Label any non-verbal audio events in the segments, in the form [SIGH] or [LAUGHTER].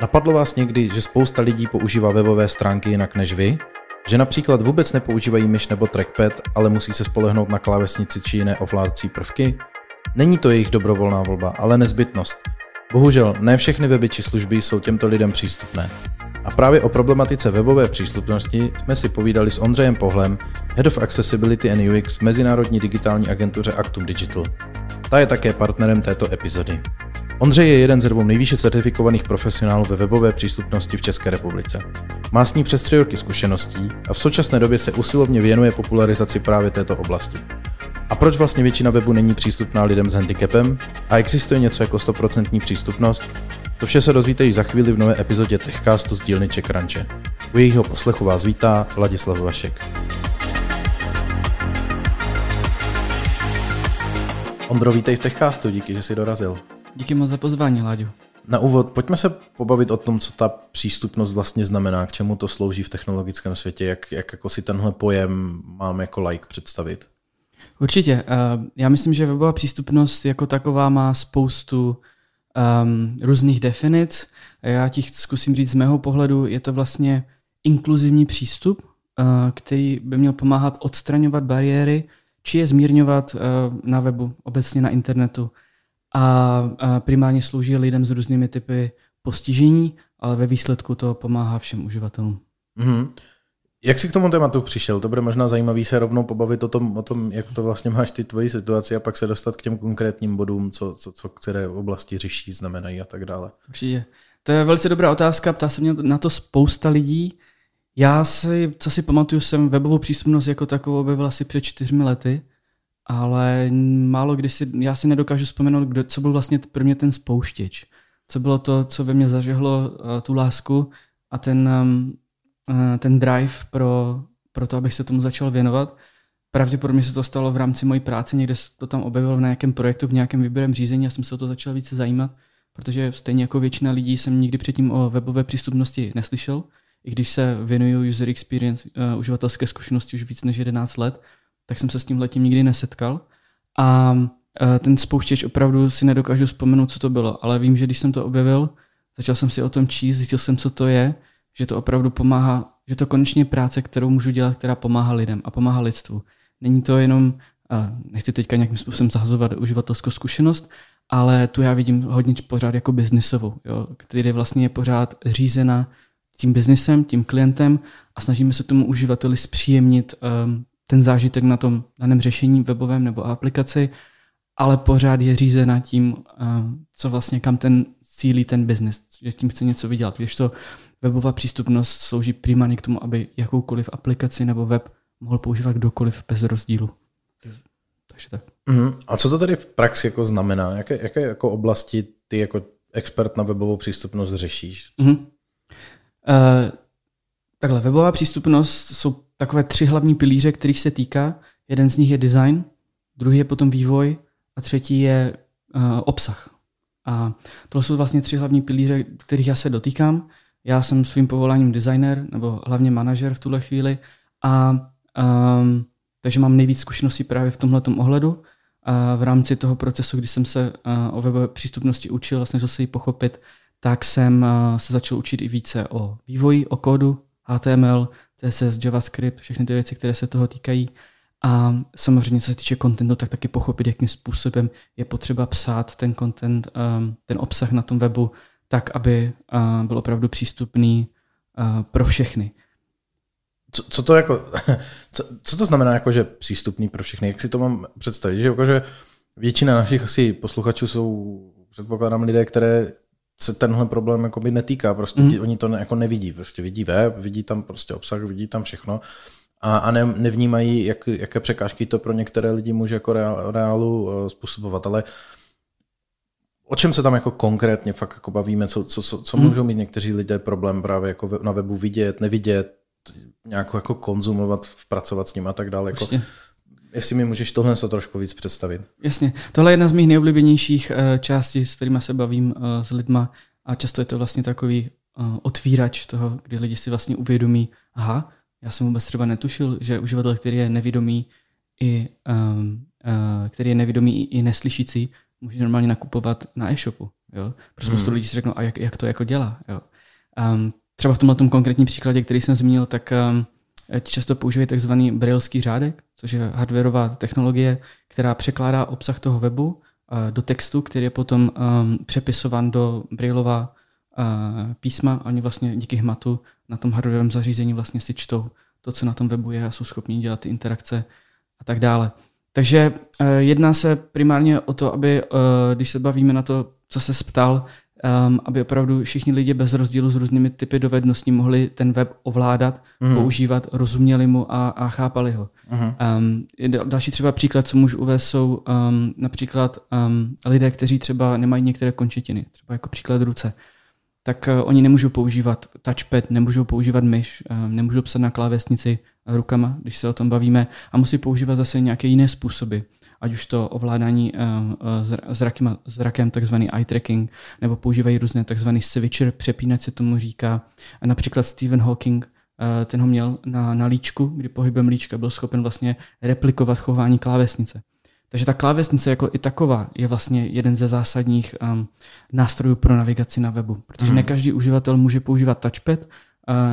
Napadlo vás někdy, že spousta lidí používá webové stránky jinak než vy? Že například vůbec nepoužívají myš nebo trackpad, ale musí se spolehnout na klávesnici či jiné ovládací prvky? Není to jejich dobrovolná volba, ale nezbytnost. Bohužel, ne všechny weby či služby jsou těmto lidem přístupné. A právě o problematice webové přístupnosti jsme si povídali s Ondřejem Pohlem, Head of Accessibility and UX Mezinárodní digitální agentuře Actum Digital. Ta je také partnerem této epizody. Ondřej je jeden ze dvou nejvýše certifikovaných profesionálů ve webové přístupnosti v České republice. Má s ní přes tři roky zkušeností a v současné době se usilovně věnuje popularizaci právě této oblasti. A proč vlastně většina webu není přístupná lidem s handicapem? A existuje něco jako 100% přístupnost? To vše se dozvíte již za chvíli v nové epizodě Techcastu z dílny Čekranče. U jejího poslechu vás vítá Vladislav Vašek. Ondro, vítej v Techcastu, díky, že jsi dorazil. Díky moc za pozvání, Láďu. Na úvod, pojďme se pobavit o tom, co ta přístupnost vlastně znamená, k čemu to slouží v technologickém světě, jak, jak jako si tenhle pojem mám jako like představit. Určitě. Eh, já myslím, že webová přístupnost jako taková má spoustu um, různých definic. Já ti zkusím říct z mého pohledu, je to vlastně inkluzivní přístup, uh, který by měl pomáhat odstraňovat bariéry, či je zmírňovat uh, na webu, obecně na internetu a primárně slouží lidem s různými typy postižení, ale ve výsledku to pomáhá všem uživatelům. Mm-hmm. Jak jsi k tomu tématu přišel? To bude možná zajímavý se rovnou pobavit o tom, o tom, jak to vlastně máš ty tvoji situaci a pak se dostat k těm konkrétním bodům, co, co, co které oblasti řeší, znamenají a tak dále. Určitě. To je velice dobrá otázka, ptá se mě na to spousta lidí. Já si, co si pamatuju, jsem webovou přístupnost jako takovou objevil asi před čtyřmi lety ale málo kdy si, já si nedokážu vzpomenout, kdo, co byl vlastně pro mě ten spouštěč. Co bylo to, co ve mně zažehlo uh, tu lásku a ten, uh, ten drive pro, pro to, abych se tomu začal věnovat. Pravděpodobně se to stalo v rámci mojí práce, někde to tam objevil v nějakém projektu, v nějakém výběrem řízení a jsem se o to začal více zajímat, protože stejně jako většina lidí jsem nikdy předtím o webové přístupnosti neslyšel, i když se věnuju user experience, uh, uživatelské zkušenosti už víc než 11 let, tak jsem se s tím letím nikdy nesetkal. A e, ten spouštěč opravdu si nedokážu vzpomenout, co to bylo, ale vím, že když jsem to objevil, začal jsem si o tom číst, zjistil jsem, co to je, že to opravdu pomáhá, že to konečně práce, kterou můžu dělat, která pomáhá lidem a pomáhá lidstvu. Není to jenom, nechci teďka nějakým způsobem zahazovat uživatelskou zkušenost, ale tu já vidím hodně pořád jako biznisovou, jo, který vlastně je pořád řízena tím biznisem, tím klientem a snažíme se tomu uživateli zpříjemnit um, ten zážitek na tom daném řešení webovém nebo aplikaci, ale pořád je řízena tím, eh, co vlastně kam ten cílí ten biznis, že tím chce něco vydělat. Když to webová přístupnost slouží primárně k tomu, aby jakoukoliv aplikaci nebo web mohl používat kdokoliv bez rozdílu. Takže tak. Mm, a co to tady v praxi jako znamená? Jaké, jaké jako oblasti ty jako expert na webovou přístupnost řešíš? Mm. Uh, takhle, webová přístupnost jsou takové tři hlavní pilíře, kterých se týká. Jeden z nich je design, druhý je potom vývoj a třetí je uh, obsah. A to jsou vlastně tři hlavní pilíře, kterých já se dotýkám. Já jsem svým povoláním designer nebo hlavně manažer v tuhle chvíli a um, takže mám nejvíc zkušeností právě v tomhle ohledu. A v rámci toho procesu, kdy jsem se uh, o webové přístupnosti učil a snažil se ji pochopit, tak jsem uh, se začal učit i více o vývoji, o kódu, HTML, CSS, JavaScript, všechny ty věci, které se toho týkají. A samozřejmě, co se týče kontentu, tak taky pochopit, jakým způsobem je potřeba psát ten content, um, ten obsah na tom webu, tak, aby uh, byl opravdu přístupný uh, pro všechny. Co, co to jako, [LAUGHS] co, co to znamená jako, že přístupný pro všechny? Jak si to mám představit? Že, jako, že většina našich asi posluchačů jsou, předpokládám, lidé, které se tenhle problém jako by netýká, prostě mm. ti, oni to ne, jako nevidí, prostě vidí web, vidí tam prostě obsah, vidí tam všechno a, a ne, nevnímají, jak, jaké překážky to pro některé lidi může jako reál, reálu uh, způsobovat, ale o čem se tam jako konkrétně fakt jako bavíme, co, co, co, co mm. můžou mít někteří lidé problém právě jako na webu vidět, nevidět, nějak jako konzumovat, pracovat s ním a tak dále. Jako, Jestli mi můžeš tohle se trošku víc představit. Jasně. Tohle je jedna z mých nejoblíbenějších uh, částí, s kterými se bavím uh, s lidma a často je to vlastně takový uh, otvírač toho, kdy lidi si vlastně uvědomí, aha, já jsem vůbec třeba netušil, že uživatel, který je nevědomý i, um, uh, který je nevědomý i, neslyšící, může normálně nakupovat na e-shopu. Jo? Pro spoustu hmm. lidí si řeknou, a jak, jak to jako dělá. Jo? Um, třeba v tomhle tom konkrétním příkladě, který jsem zmínil, tak um, často používají takzvaný brailský řádek, což je hardwareová technologie, která překládá obsah toho webu uh, do textu, který je potom um, přepisovan do brailova uh, písma. Oni vlastně díky hmatu na tom hardwareovém zařízení vlastně si čtou to, co na tom webu je a jsou schopni dělat ty interakce a tak dále. Takže jedná se primárně o to, aby, když se bavíme na to, co se ptal, um, aby opravdu všichni lidi bez rozdílu s různými typy dovedností mohli ten web ovládat, mm. používat, rozuměli mu a, a chápali ho. Mm. Um, další třeba příklad, co můžu uvést, jsou um, například um, lidé, kteří třeba nemají některé končetiny, třeba jako příklad ruce tak uh, oni nemůžou používat touchpad, nemůžou používat myš, uh, nemůžou psat na klávesnici rukama, když se o tom bavíme, a musí používat zase nějaké jiné způsoby ať už to ovládání uh, zrakem, zrakem takzvaný eye tracking, nebo používají různé takzvaný switcher, přepínač se tomu říká. Například Stephen Hawking, uh, ten ho měl na, na líčku, kdy pohybem líčka byl schopen vlastně replikovat chování klávesnice. Takže ta klávesnice jako i taková je vlastně jeden ze zásadních um, nástrojů pro navigaci na webu, protože mm. ne každý uživatel může používat touchpad,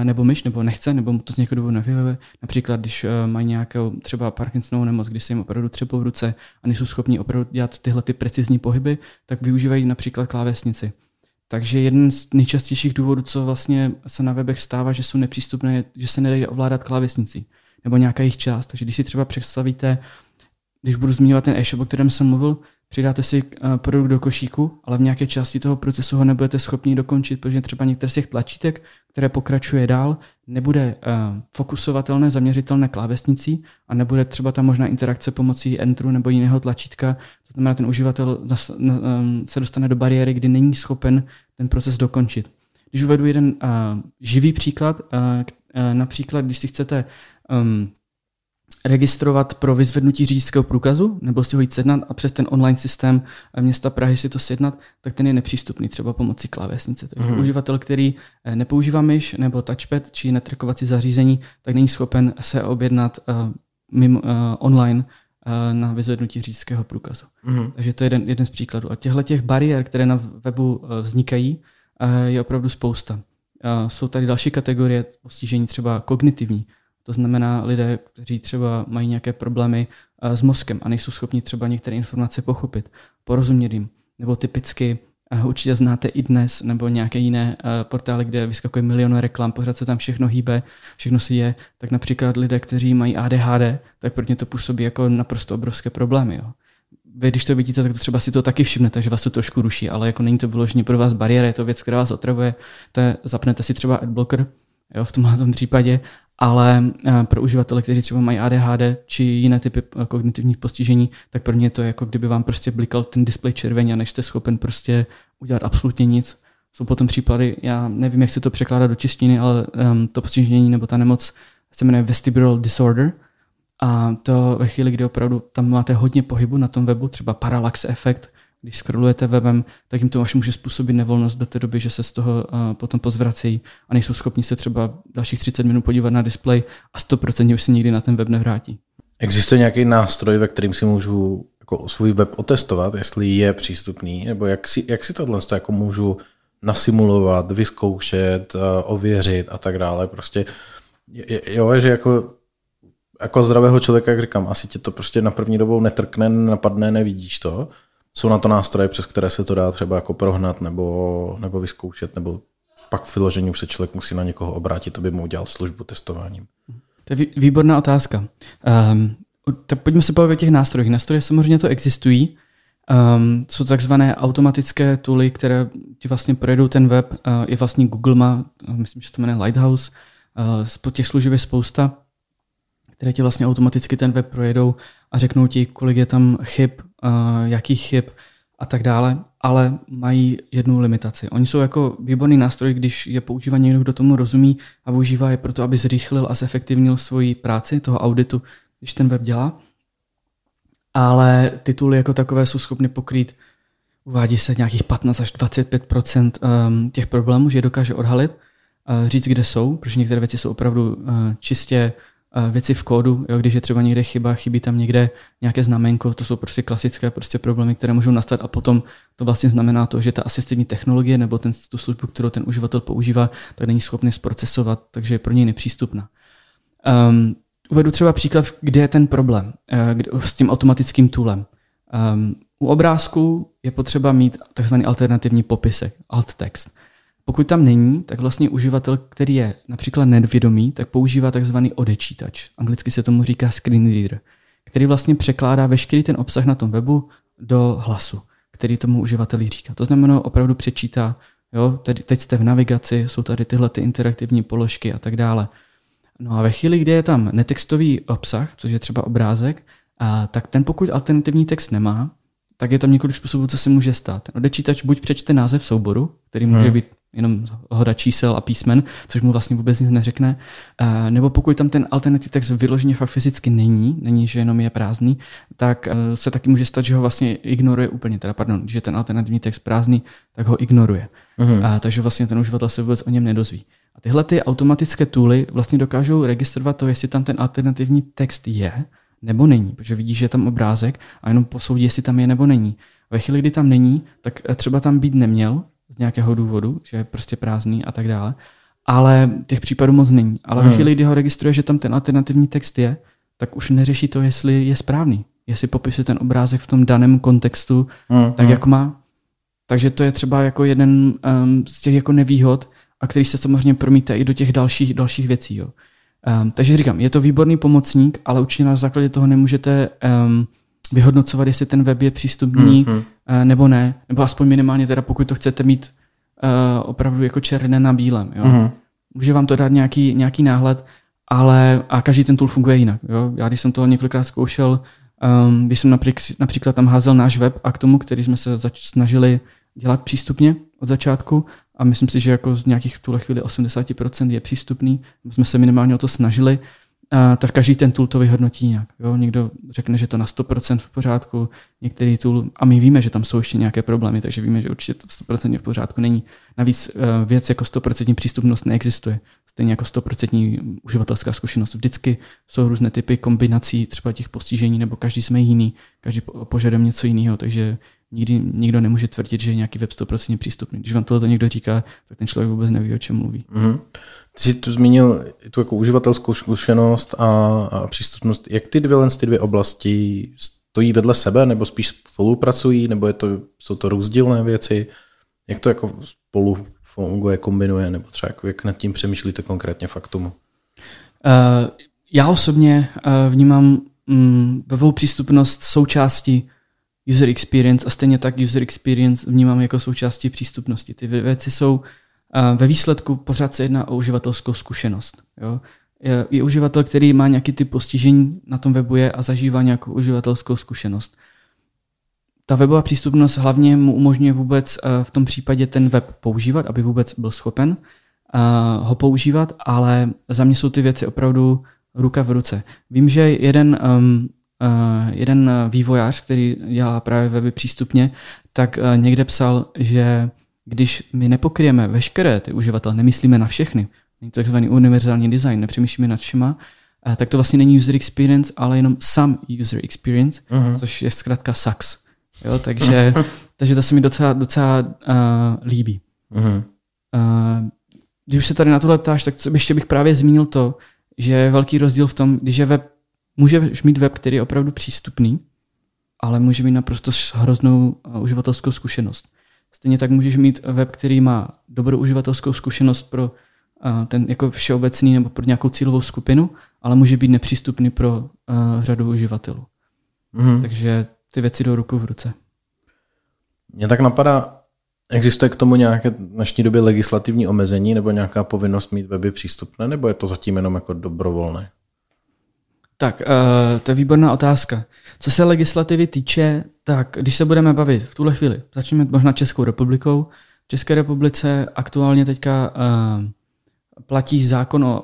nebo myš, nebo nechce, nebo to z někoho důvodu nevyhovuje. Například, když e, mají nějakou třeba Parkinsonovu nemoc, když se jim opravdu třepou v ruce a nejsou schopni opravdu dělat tyhle ty precizní pohyby, tak využívají například klávesnici. Takže jeden z nejčastějších důvodů, co vlastně se na webech stává, že jsou nepřístupné, že se nedá ovládat klávesnicí nebo nějaká jejich část. Takže když si třeba představíte, když budu zmiňovat ten e-shop, o kterém jsem mluvil, přidáte si eh, produkt do košíku, ale v nějaké části toho procesu ho nebudete schopni dokončit, protože třeba některé z těch tlačítek, které pokračuje dál, nebude uh, fokusovatelné, zaměřitelné klávesnicí a nebude třeba tam možná interakce pomocí Enteru nebo jiného tlačítka. To znamená, ten uživatel se dostane do bariéry, kdy není schopen ten proces dokončit. Když uvedu jeden uh, živý příklad, například, když si chcete registrovat pro vyzvednutí řidičského průkazu, nebo si ho jít sednat a přes ten online systém města Prahy si to sjednat, tak ten je nepřístupný třeba pomocí klávesnice. Takže mm. uživatel, který eh, nepoužívá myš nebo touchpad či netrkovací zařízení, tak není schopen se objednat uh, mimo, uh, online na vyzvednutí řidičského průkazu. Mm. Takže to je jeden, jeden z příkladů. A těchto těch bariér, které na webu vznikají, je opravdu spousta. Jsou tady další kategorie postižení, třeba kognitivní. To znamená lidé, kteří třeba mají nějaké problémy eh, s mozkem a nejsou schopni třeba některé informace pochopit, porozumět jim. Nebo typicky eh, určitě znáte i dnes, nebo nějaké jiné eh, portály, kde vyskakuje miliony reklam, pořád se tam všechno hýbe, všechno si je, tak například lidé, kteří mají ADHD, tak pro ně to působí jako naprosto obrovské problémy. Jo. Vy, když to vidíte, tak to třeba si to taky všimnete, že vás to trošku ruší, ale jako není to vyloženě pro vás bariéra, je to věc, která vás otravuje, zapnete si třeba adblocker, jo, v tomhle tom případě ale eh, pro uživatele, kteří třeba mají ADHD či jiné typy eh, kognitivních postižení, tak pro ně to je jako kdyby vám prostě blikal ten displej červeně a než jste schopen prostě udělat absolutně nic. Jsou potom případy, já nevím, jak se to překládá do češtiny, ale um, to postižení nebo ta nemoc se jmenuje vestibular disorder, a to ve chvíli, kdy opravdu tam máte hodně pohybu na tom webu, třeba parallax efekt, když scrollujete webem, tak jim to až může způsobit nevolnost do té doby, že se z toho uh, potom pozvracejí a nejsou schopni se třeba dalších 30 minut podívat na displej a 100% už se nikdy na ten web nevrátí. Existuje nějaký nástroj, ve kterým si můžu jako svůj web otestovat, jestli je přístupný, nebo jak si, jak si tohle jako můžu nasimulovat, vyzkoušet, uh, ověřit a tak dále. Prostě jo, že jako jako zdravého člověka, jak říkám, asi tě to prostě na první dobou netrkne, napadne, nevidíš to, jsou na to nástroje, přes které se to dá třeba jako prohnat nebo, nebo vyzkoušet, nebo pak vyložení už se člověk musí na někoho obrátit, aby mu udělal službu testováním. To je výborná otázka. Um, tak pojďme se bavit o těch nástrojích. Nástroje samozřejmě to existují. Um, jsou takzvané automatické tooly, které ti vlastně projedou ten web. Uh, je vlastně Google má, myslím, že se to jmenuje Lighthouse. Uh, těch služeb je spousta, které ti vlastně automaticky ten web projedou a řeknou ti, kolik je tam chyb, jakých chyb a tak dále, ale mají jednu limitaci. Oni jsou jako výborný nástroj, když je používá někdo, kdo tomu rozumí a využívá je proto, aby zrychlil a zefektivnil svoji práci, toho auditu, když ten web dělá. Ale tituly jako takové jsou schopny pokrýt, uvádí se nějakých 15 až 25 um, těch problémů, že je dokáže odhalit, uh, říct, kde jsou, protože některé věci jsou opravdu uh, čistě věci v kódu, jo, když je třeba někde chyba, chybí tam někde nějaké znamenko, to jsou prostě klasické prostě problémy, které můžou nastat a potom to vlastně znamená to, že ta asistivní technologie nebo ten, tu službu, kterou ten uživatel používá, tak není schopný zprocesovat, takže je pro něj nepřístupná. Um, uvedu třeba příklad, kde je ten problém uh, s tím automatickým toolem. Um, u obrázku je potřeba mít takzvaný alternativní popisek, alt text. Pokud tam není, tak vlastně uživatel, který je například nevědomý, tak používá takzvaný odečítač. Anglicky se tomu říká screen reader, který vlastně překládá veškerý ten obsah na tom webu do hlasu, který tomu uživateli říká. To znamená, opravdu přečítá, jo, teď, teď jste v navigaci, jsou tady tyhle ty interaktivní položky a tak dále. No a ve chvíli, kdy je tam netextový obsah, což je třeba obrázek, a, tak ten pokud alternativní text nemá, tak je tam několik způsobů, co se může stát. Odečítač buď přečte název souboru, který může hmm. být jenom hoda čísel a písmen, což mu vlastně vůbec nic neřekne. Uh, nebo pokud tam ten alternativní text vyloženě fakt fyzicky není, není, že jenom je prázdný, tak uh, se taky může stát, že ho vlastně ignoruje úplně, teda pardon, že ten alternativní text prázdný, tak ho ignoruje. Uh-huh. Uh, takže vlastně ten uživatel se vůbec o něm nedozví. A tyhle ty automatické tooly vlastně dokážou registrovat to, jestli tam ten alternativní text je, nebo není, protože vidí, že je tam obrázek a jenom posoudí, jestli tam je nebo není. Ve chvíli, kdy tam není, tak třeba tam být neměl, z nějakého důvodu, že je prostě prázdný a tak dále. Ale těch případů moc není. Ale hmm. ve chvíli, kdy ho registruje, že tam ten alternativní text je, tak už neřeší to, jestli je správný. Jestli popisuje ten obrázek v tom daném kontextu hmm. tak, hmm. jak má. Takže to je třeba jako jeden um, z těch jako nevýhod, a který se samozřejmě promítá i do těch dalších, dalších věcí. Jo. Um, takže říkám, je to výborný pomocník, ale určitě na základě toho nemůžete um, vyhodnocovat, jestli ten web je přístupný mm-hmm. nebo ne, nebo aspoň minimálně teda pokud to chcete mít uh, opravdu jako černé na bílém. Jo? Mm-hmm. Může vám to dát nějaký, nějaký náhled, ale a každý ten tool funguje jinak. Jo? Já když jsem to několikrát zkoušel, um, když jsem například, například tam házel náš web a k tomu, který jsme se zač- snažili dělat přístupně od začátku a myslím si, že jako z nějakých v tuhle chvíli 80% je přístupný. Jsme se minimálně o to snažili, a tak každý ten tool to vyhodnotí nějak. Jo? Někdo řekne, že to na 100% v pořádku, některý tool, a my víme, že tam jsou ještě nějaké problémy, takže víme, že určitě to 100% v pořádku není. Navíc eh, věc jako 100% přístupnost neexistuje. Stejně jako 100% uživatelská zkušenost. Vždycky jsou různé typy kombinací třeba těch postižení, nebo každý jsme jiný, každý požadujeme něco jiného, takže nikdy nikdo nemůže tvrdit, že je nějaký web 100% přístupný. Když vám tohle někdo říká, tak ten člověk vůbec neví, o čem mluví. Mm-hmm. Ty jsi tu zmínil tu jako uživatelskou zkušenost a, a přístupnost. Jak ty dvě, ty dvě oblasti stojí vedle sebe, nebo spíš spolupracují, nebo je to, jsou to rozdílné věci? Jak to jako spolu funguje, kombinuje, nebo třeba jako jak nad tím přemýšlíte konkrétně fakt tomu? Uh, já osobně uh, vnímám um, webovou přístupnost součástí user experience a stejně tak user experience vnímám jako součástí přístupnosti. Ty věci jsou ve výsledku pořád se jedná o uživatelskou zkušenost. Jo? Je, uživatel, který má nějaký typ postižení na tom webu je a zažívá nějakou uživatelskou zkušenost. Ta webová přístupnost hlavně mu umožňuje vůbec v tom případě ten web používat, aby vůbec byl schopen ho používat, ale za mě jsou ty věci opravdu ruka v ruce. Vím, že jeden um, Eh, jeden vývojář, který dělá právě weby přístupně, tak eh, někde psal, že když my nepokryjeme veškeré ty uživatele, nemyslíme na všechny, není to takzvaný univerzální design, nepřemýšlíme nad všema, eh, tak to vlastně není user experience, ale jenom some user experience, uh-huh. což je zkrátka SAX. Jo, takže, [LAUGHS] takže to se mi docela, docela uh, líbí. Uh-huh. Uh, když už se tady na tohle ptáš, tak ještě bych právě zmínil to, že je velký rozdíl v tom, když je web můžeš mít web, který je opravdu přístupný, ale může mít naprosto hroznou eh, užívatelskou zkušenost. Stejně tak můžeš mít web, který má dobrou uživatelskou zkušenost pro uh, ten jako všeobecný nebo pro nějakou cílovou skupinu, ale může být nepřístupný pro uh, řadu uživatelů. Mm. Takže ty věci jdou ruku v ruce. Mně tak napadá, existuje k tomu nějaké v dnešní době legislativní omezení nebo nějaká povinnost mít weby přístupné, nebo je to zatím jenom jako dobrovolné? Tak, uh, to je výborná otázka. Co se legislativy týče, tak když se budeme bavit v tuhle chvíli, začneme možná Českou republikou. V České republice aktuálně teďka uh, platí zákon o,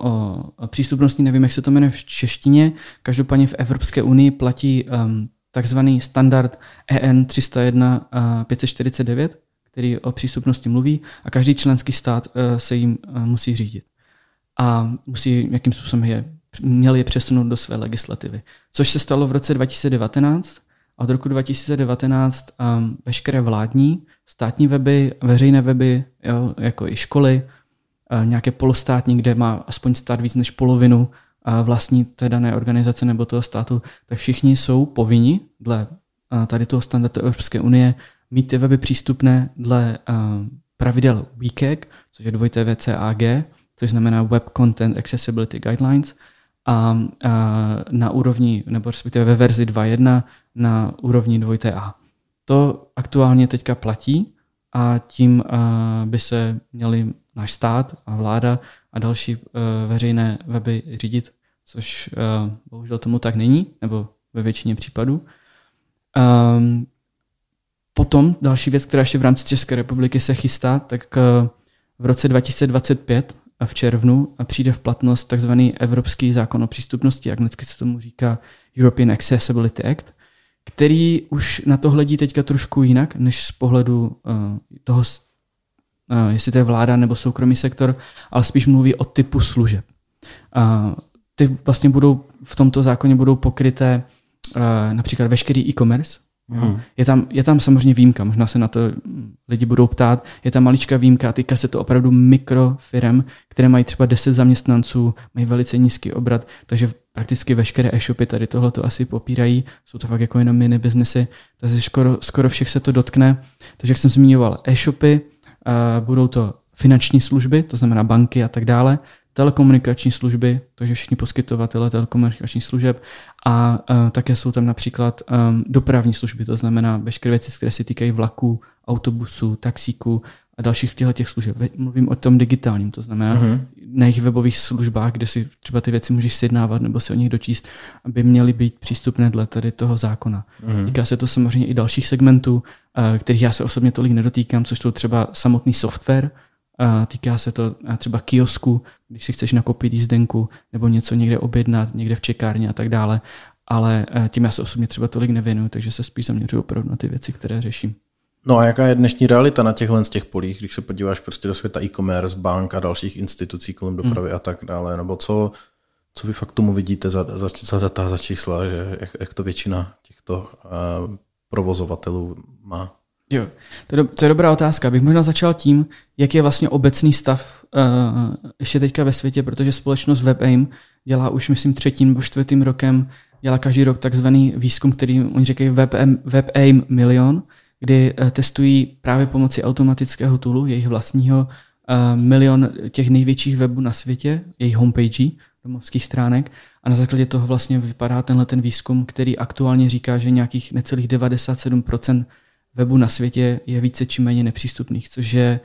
o, přístupnosti, nevím, jak se to jmenuje v češtině, každopádně v Evropské unii platí um, takzvaný standard EN 301 uh, 549, který o přístupnosti mluví a každý členský stát uh, se jim uh, musí řídit. A musí jakým způsobem je měli je přesunout do své legislativy. Což se stalo v roce 2019 a od roku 2019 um, veškeré vládní, státní weby, veřejné weby, jo, jako i školy, uh, nějaké polostátní, kde má aspoň stát víc než polovinu uh, vlastní té dané organizace nebo toho státu, tak všichni jsou povinni dle uh, tady toho standardu Evropské unie mít ty weby přístupné dle uh, pravidel WCAG, což je dvojité VCAG, což znamená Web Content Accessibility Guidelines, a, a na úrovni, nebo respektive ve verzi 2.1 na úrovni 2A. To aktuálně teďka platí a tím uh, by se měli náš stát a vláda a další uh, veřejné weby řídit, což uh, bohužel tomu tak není, nebo ve většině případů. Um, potom další věc, která ještě v rámci České republiky se chystá, tak v roce 2025 v červnu přijde v platnost tzv. Evropský zákon o přístupnosti, jak dneska se tomu říká European Accessibility Act, který už na to hledí teďka trošku jinak, než z pohledu uh, toho, uh, jestli to je vláda nebo soukromý sektor, ale spíš mluví o typu služeb. Ty vlastně budou v tomto zákoně budou pokryté uh, například veškerý e-commerce, Hmm. Je, tam, je tam samozřejmě výjimka, možná se na to lidi budou ptát. Je tam maličká výjimka a týká se to opravdu mikrofirm, které mají třeba 10 zaměstnanců, mají velice nízký obrat, takže prakticky veškeré e-shopy tady tohle to asi popírají. Jsou to fakt jako jenom mini biznesy, takže skoro, skoro všech se to dotkne. Takže jak jsem zmiňoval, e-shopy, uh, budou to finanční služby, to znamená banky a tak dále, telekomunikační služby, takže všichni poskytovatele telekomunikačních služeb a uh, také jsou tam například um, dopravní služby, to znamená veškeré věci, které se týkají vlaků, autobusů, taxíků a dalších těchto těch služeb. Mluvím o tom digitálním, to znamená uh-huh. na jejich webových službách, kde si třeba ty věci můžeš sjednávat nebo si o nich dočíst, aby měly být přístupné dle tady toho zákona. Uh-huh. Týká se to samozřejmě i dalších segmentů, uh, kterých já se osobně tolik nedotýkám, což jsou třeba samotný software, Týká se to třeba kiosku, když si chceš nakoupit jízdenku nebo něco někde objednat, někde v čekárně a tak dále. Ale e, tím já se osobně třeba tolik nevěnuju, takže se spíš zaměřuju opravdu na ty věci, které řeším. No a jaká je dnešní realita na těchhle z těch polích, když se podíváš prostě do světa e-commerce, bank a dalších institucí kolem hmm. dopravy hmm. a tak dále, nebo co, co vy fakt tomu vidíte za, za, za data, za čísla, že jak, jak to většina těchto uh, provozovatelů má? Jo, to je, do, to je dobrá otázka. Bych možná začal tím, jak je vlastně obecný stav uh, ještě teďka ve světě, protože společnost WebAIM dělá už, myslím, třetím nebo čtvrtým rokem, dělá každý rok takzvaný výzkum, který oni říkají WebAIM, WebAIM milion, kdy uh, testují právě pomocí automatického toolu, jejich vlastního, uh, milion těch největších webů na světě, jejich homepage, domovských stránek a na základě toho vlastně vypadá tenhle ten výzkum, který aktuálně říká, že nějakých necelých 97% webu na světě je více či méně nepřístupných, což je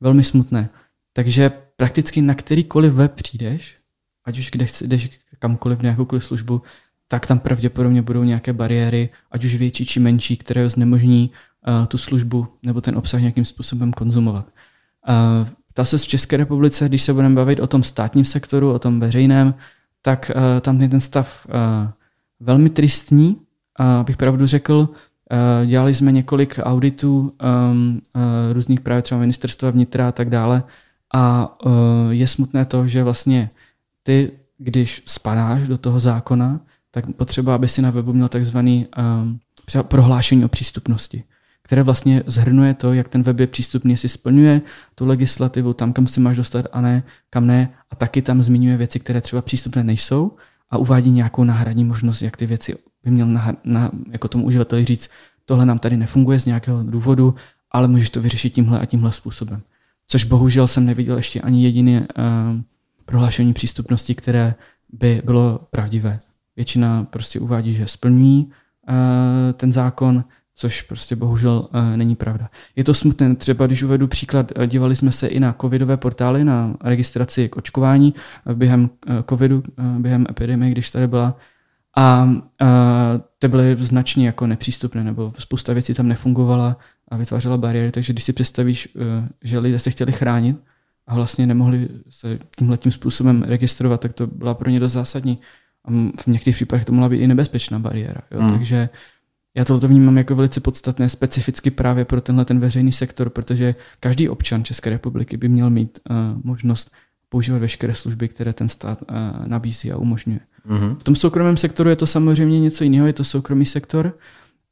velmi smutné. Takže prakticky na kterýkoliv web přijdeš, ať už kde jdeš kamkoliv na jakoukoliv službu, tak tam pravděpodobně budou nějaké bariéry, ať už větší či menší, které znemožní uh, tu službu nebo ten obsah nějakým způsobem konzumovat. Uh, ptá se v České republice, když se budeme bavit o tom státním sektoru, o tom veřejném, tak uh, tam je ten stav uh, velmi tristní. Uh, bych pravdu řekl, Eh, dělali jsme několik auditů um, různých právě třeba ministerstva vnitra a tak dále. A uh, je smutné to, že vlastně ty, když spadáš do toho zákona, tak potřeba, aby si na webu měl takzvaný um, prohlášení o přístupnosti, které vlastně zhrnuje to, jak ten web je přístupný, jestli splňuje tu legislativu, tam, kam si máš dostat a ne, kam ne, a taky tam zmiňuje věci, které třeba přístupné nejsou a uvádí nějakou náhradní možnost, jak ty věci by měl na, na, jako tomu uživateli říct, tohle nám tady nefunguje z nějakého důvodu, ale můžeš to vyřešit tímhle a tímhle způsobem. Což bohužel jsem neviděl ještě ani jediné uh, prohlášení přístupnosti, které by bylo pravdivé. Většina prostě uvádí, že splní uh, ten zákon, což prostě bohužel uh, není pravda. Je to smutné, třeba když uvedu příklad, dívali jsme se i na covidové portály, na registraci k očkování během covidu, během epidemie, když tady byla a uh, ty byly značně jako nepřístupné, nebo spousta věcí tam nefungovala a vytvářela bariéry, takže když si představíš, uh, že lidé se chtěli chránit a vlastně nemohli se tímhle tím způsobem registrovat, tak to byla pro ně dost zásadní. A v některých případech to mohla být i nebezpečná bariéra. Jo? Hmm. Takže já tohle vnímám jako velice podstatné, specificky právě pro tenhle ten veřejný sektor, protože každý občan České republiky by měl mít uh, možnost používat veškeré služby, které ten stát uh, nabízí a umožňuje. Mm-hmm. V tom soukromém sektoru je to samozřejmě něco jiného, je to soukromý sektor,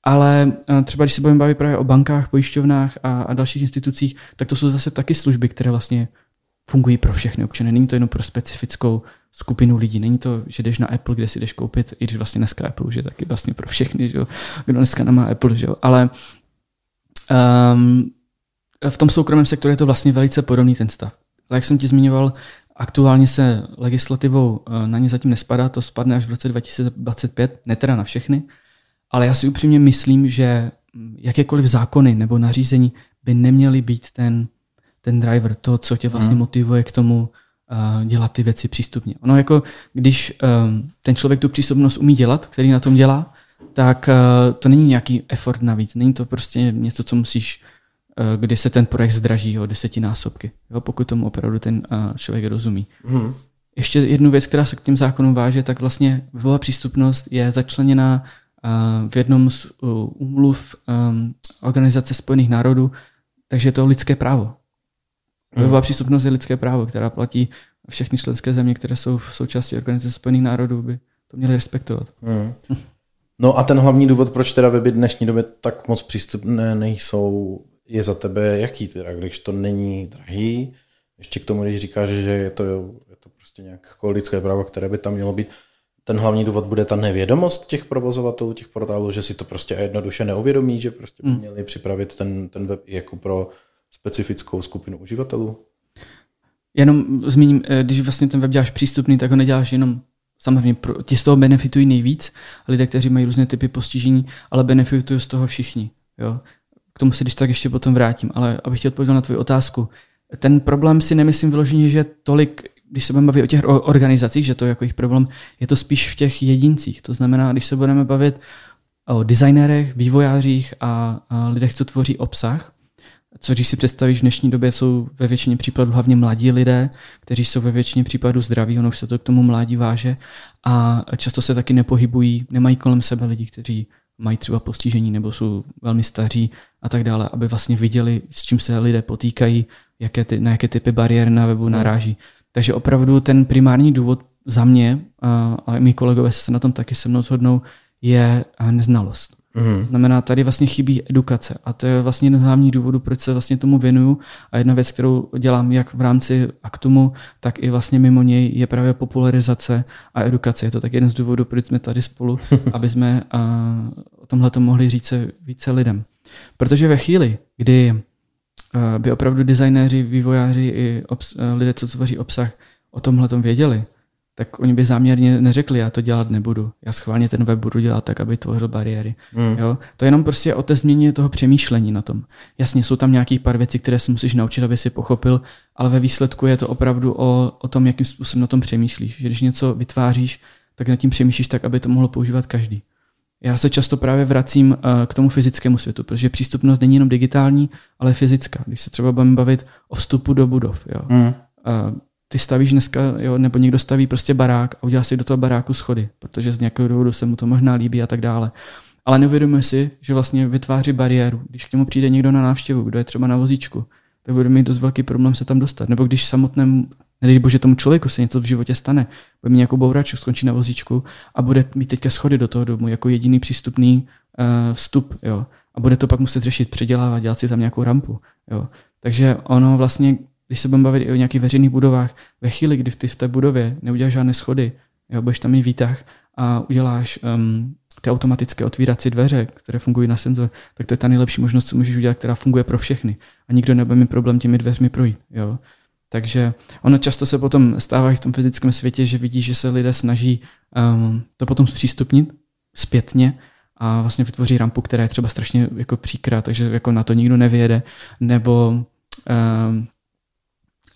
ale uh, třeba když se budeme bavit právě o bankách, pojišťovnách a, a dalších institucích, tak to jsou zase taky služby, které vlastně fungují pro všechny občany. Není to jenom pro specifickou skupinu lidí. Není to, že jdeš na Apple, kde si jdeš koupit, i když vlastně dneska Apple už je taky vlastně pro všechny, že jo? kdo dneska nemá Apple, že jo? ale um, v tom soukromém sektoru je to vlastně velice podobný ten stav. Ale jak jsem ti zmiňoval, aktuálně se legislativou eh, na ně zatím nespadá, to spadne až v roce 2025, ne teda na všechny, ale já si upřímně myslím, že jakékoliv zákony nebo nařízení by neměly být ten, ten driver, to, co tě vlastně hmm. motivuje k tomu uh, dělat ty věci přístupně. Ono jako, když um, ten člověk tu přístupnost umí dělat, který na tom dělá, tak uh, to není nějaký effort navíc. Není to prostě něco, co musíš kdy se ten projekt zdraží o desetinásobky, jo, pokud tomu opravdu ten uh, člověk rozumí. Hmm. Ještě jednu věc, která se k těm zákonům váže, tak vlastně webová přístupnost je začleněna uh, v jednom z uh, úmluv um, Organizace spojených národů, takže je to lidské právo. Hmm. Webová přístupnost je lidské právo, která platí všechny členské země, které jsou v součástí Organizace spojených národů, by to měly respektovat. Hmm. No a ten hlavní důvod, proč teda weby dnešní době tak moc přístupné nejsou, je za tebe jaký teda, když to není drahý, ještě k tomu, když říkáš, že je to, je to prostě nějak jako lidské právo, které by tam mělo být, ten hlavní důvod bude ta nevědomost těch provozovatelů těch portálů, že si to prostě jednoduše neuvědomí, že prostě by hmm. měli připravit ten, ten web jako pro specifickou skupinu uživatelů? Jenom zmíním, eh, když vlastně ten web děláš přístupný, tak ho neděláš jenom Samozřejmě pro, ti z toho benefitují nejvíc, lidé, kteří mají různé typy postižení, ale benefitují z toho všichni. Jo? K tomu se když tak ještě potom vrátím, ale abych ti odpověděl na tvou otázku. Ten problém si nemyslím vyloženě, že tolik, když se budeme bavit o těch organizacích, že to je jako jejich problém, je to spíš v těch jedincích. To znamená, když se budeme bavit o designérech, vývojářích a, lidech, co tvoří obsah, co když si představíš, v dnešní době jsou ve většině případů hlavně mladí lidé, kteří jsou ve většině případů zdraví, ono už se to k tomu mládí váže a často se taky nepohybují, nemají kolem sebe lidi, kteří mají třeba postižení nebo jsou velmi staří a tak dále, aby vlastně viděli, s čím se lidé potýkají, jaké ty, na jaké typy bariér na webu hmm. naráží. Takže opravdu ten primární důvod za mě, a, a mý kolegové se na tom taky se mnou shodnou, je neznalost. Mm. Znamená, tady vlastně chybí edukace a to je vlastně jeden z hlavních důvodů, proč se vlastně tomu věnuju a jedna věc, kterou dělám jak v rámci Aktumu, tak i vlastně mimo něj je právě popularizace a edukace. Je to tak jeden z důvodů, proč jsme tady spolu, [LAUGHS] aby jsme o tomhle mohli říct více lidem. Protože ve chvíli, kdy by opravdu designéři, vývojáři i obs- lidé, co tvoří obsah, o tomhle věděli, tak oni by záměrně neřekli, já to dělat nebudu. Já schválně ten web budu dělat tak, aby tvořil bariéry. Mm. Jo? To je jenom prostě o té změně toho přemýšlení na tom. Jasně, jsou tam nějaký pár věcí, které si musíš naučit, aby si pochopil, ale ve výsledku je to opravdu o, o tom, jakým způsobem na tom přemýšlíš. Že když něco vytváříš, tak nad tím přemýšlíš tak, aby to mohlo používat každý. Já se často právě vracím uh, k tomu fyzickému světu, protože přístupnost není jenom digitální, ale fyzická. Když se třeba budeme bavit o vstupu do budov. Jo. Mm. Uh, ty stavíš dneska, jo, nebo někdo staví prostě barák a udělá si do toho baráku schody, protože z nějakého důvodu se mu to možná líbí a tak dále. Ale neuvědomuje si, že vlastně vytváří bariéru. Když k němu přijde někdo na návštěvu, kdo je třeba na vozíčku, tak bude mít dost velký problém se tam dostat. Nebo když samotnému, nedej bože tomu člověku se něco v životě stane, bude mít nějakou bouračku, skončí na vozíčku a bude mít teďka schody do toho domu jako jediný přístupný uh, vstup. Jo. A bude to pak muset řešit, předělávat, dělat si tam nějakou rampu. Jo. Takže ono vlastně když se budeme bavit i o nějakých veřejných budovách, ve chvíli, kdy ty v té budově neuděláš žádné schody, jo, budeš tam mít výtah a uděláš um, ty automatické otvírací dveře, které fungují na senzor, tak to je ta nejlepší možnost, co můžeš udělat, která funguje pro všechny. A nikdo nebude mít problém těmi dveřmi projít. Jo. Takže ono často se potom stává v tom fyzickém světě, že vidíš, že se lidé snaží um, to potom zpřístupnit zpětně a vlastně vytvoří rampu, která je třeba strašně jako příkrá, takže jako na to nikdo nevyjede, nebo um,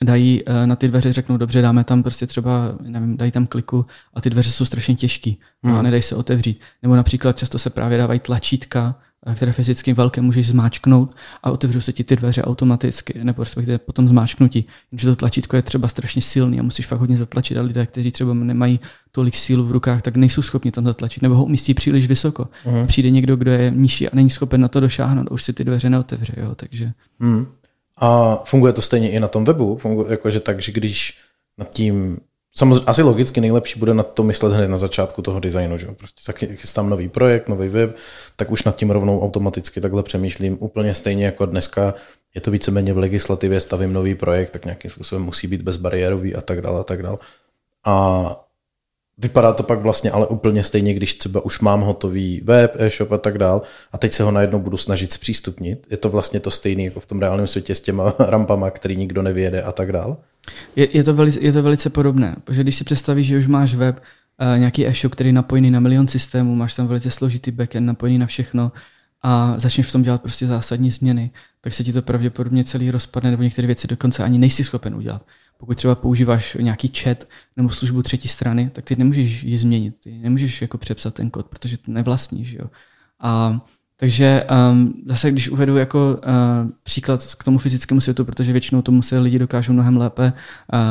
dají eh, na ty dveře, řeknou, dobře, dáme tam prostě třeba, nevím, dají tam kliku a ty dveře jsou strašně těžký no hmm. a nedají se otevřít. Nebo například často se právě dávají tlačítka, eh, které fyzicky velké můžeš zmáčknout a otevřou se ti ty dveře automaticky, nebo respektive potom zmáčknutí. Jenže to tlačítko je třeba strašně silný a musíš fakt hodně zatlačit a lidé, kteří třeba nemají tolik sílu v rukách, tak nejsou schopni tam zatlačit, nebo ho umístí příliš vysoko. Hmm. Přijde někdo, kdo je nižší a není schopen na to došáhnout už si ty dveře neotevře. Jo? Takže... Hmm. A funguje to stejně i na tom webu, funguje jakože tak, že když nad tím, samozřejmě asi logicky nejlepší bude na to myslet hned na začátku toho designu, že Prostě tak chystám nový projekt, nový web, tak už nad tím rovnou automaticky takhle přemýšlím úplně stejně jako dneska. Je to víceméně v legislativě, stavím nový projekt, tak nějakým způsobem musí být bezbariérový a tak dále a tak dále. A Vypadá to pak vlastně ale úplně stejně, když třeba už mám hotový web, e-shop a tak dál a teď se ho najednou budu snažit zpřístupnit. Je to vlastně to stejné jako v tom reálném světě s těma [LAUGHS] rampama, který nikdo nevěde a tak dál. Je, je, to, velice, je to velice podobné, protože když si představíš, že už máš web, uh, nějaký e-shop, který je napojený na milion systémů, máš tam velice složitý backend, napojený na všechno a začneš v tom dělat prostě zásadní změny, tak se ti to pravděpodobně celý rozpadne, nebo některé věci dokonce ani nejsi schopen udělat pokud třeba používáš nějaký chat nebo službu třetí strany, tak ty nemůžeš ji změnit. Ty nemůžeš jako přepsat ten kód, protože to nevlastníš. Jo. A takže um, zase, když uvedu jako uh, příklad k tomu fyzickému světu, protože většinou tomu se lidi dokážou mnohem lépe